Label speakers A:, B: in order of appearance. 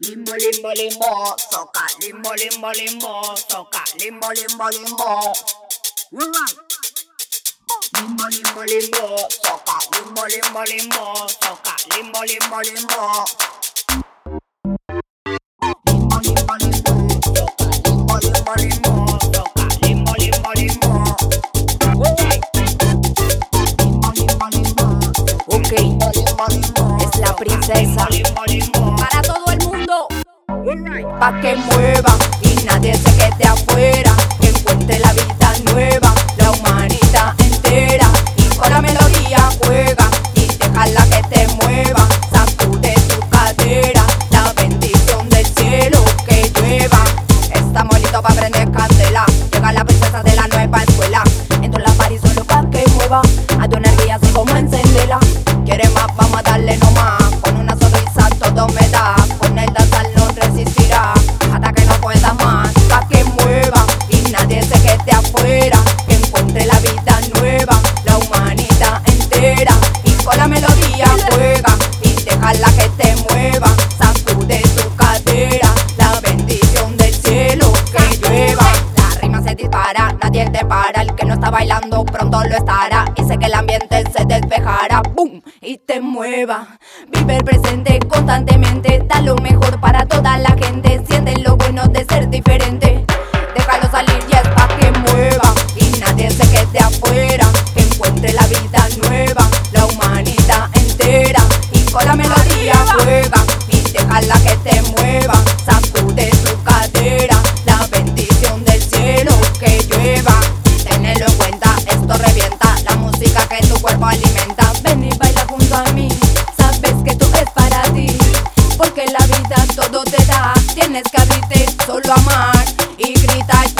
A: Limbo, limbo, limbo, soca, limbo, limbo, limbo, soca, limbo, limbo, limbo. Limbo, limbo, limbo, soca, limbo, limbo, limbo, soca, limbo, limbo, limbo. Limbo,
B: es la princesa. Pa' que muevan y nadie se quede afuera. cuando pronto lo estará. y sé que el ambiente se despejara, ¡boom! Y te mueva. Vive el presente constantemente, da lo mejor para toda la gente. Siente lo bueno de ser diferente. tienes que abrirte solo amar y gritar.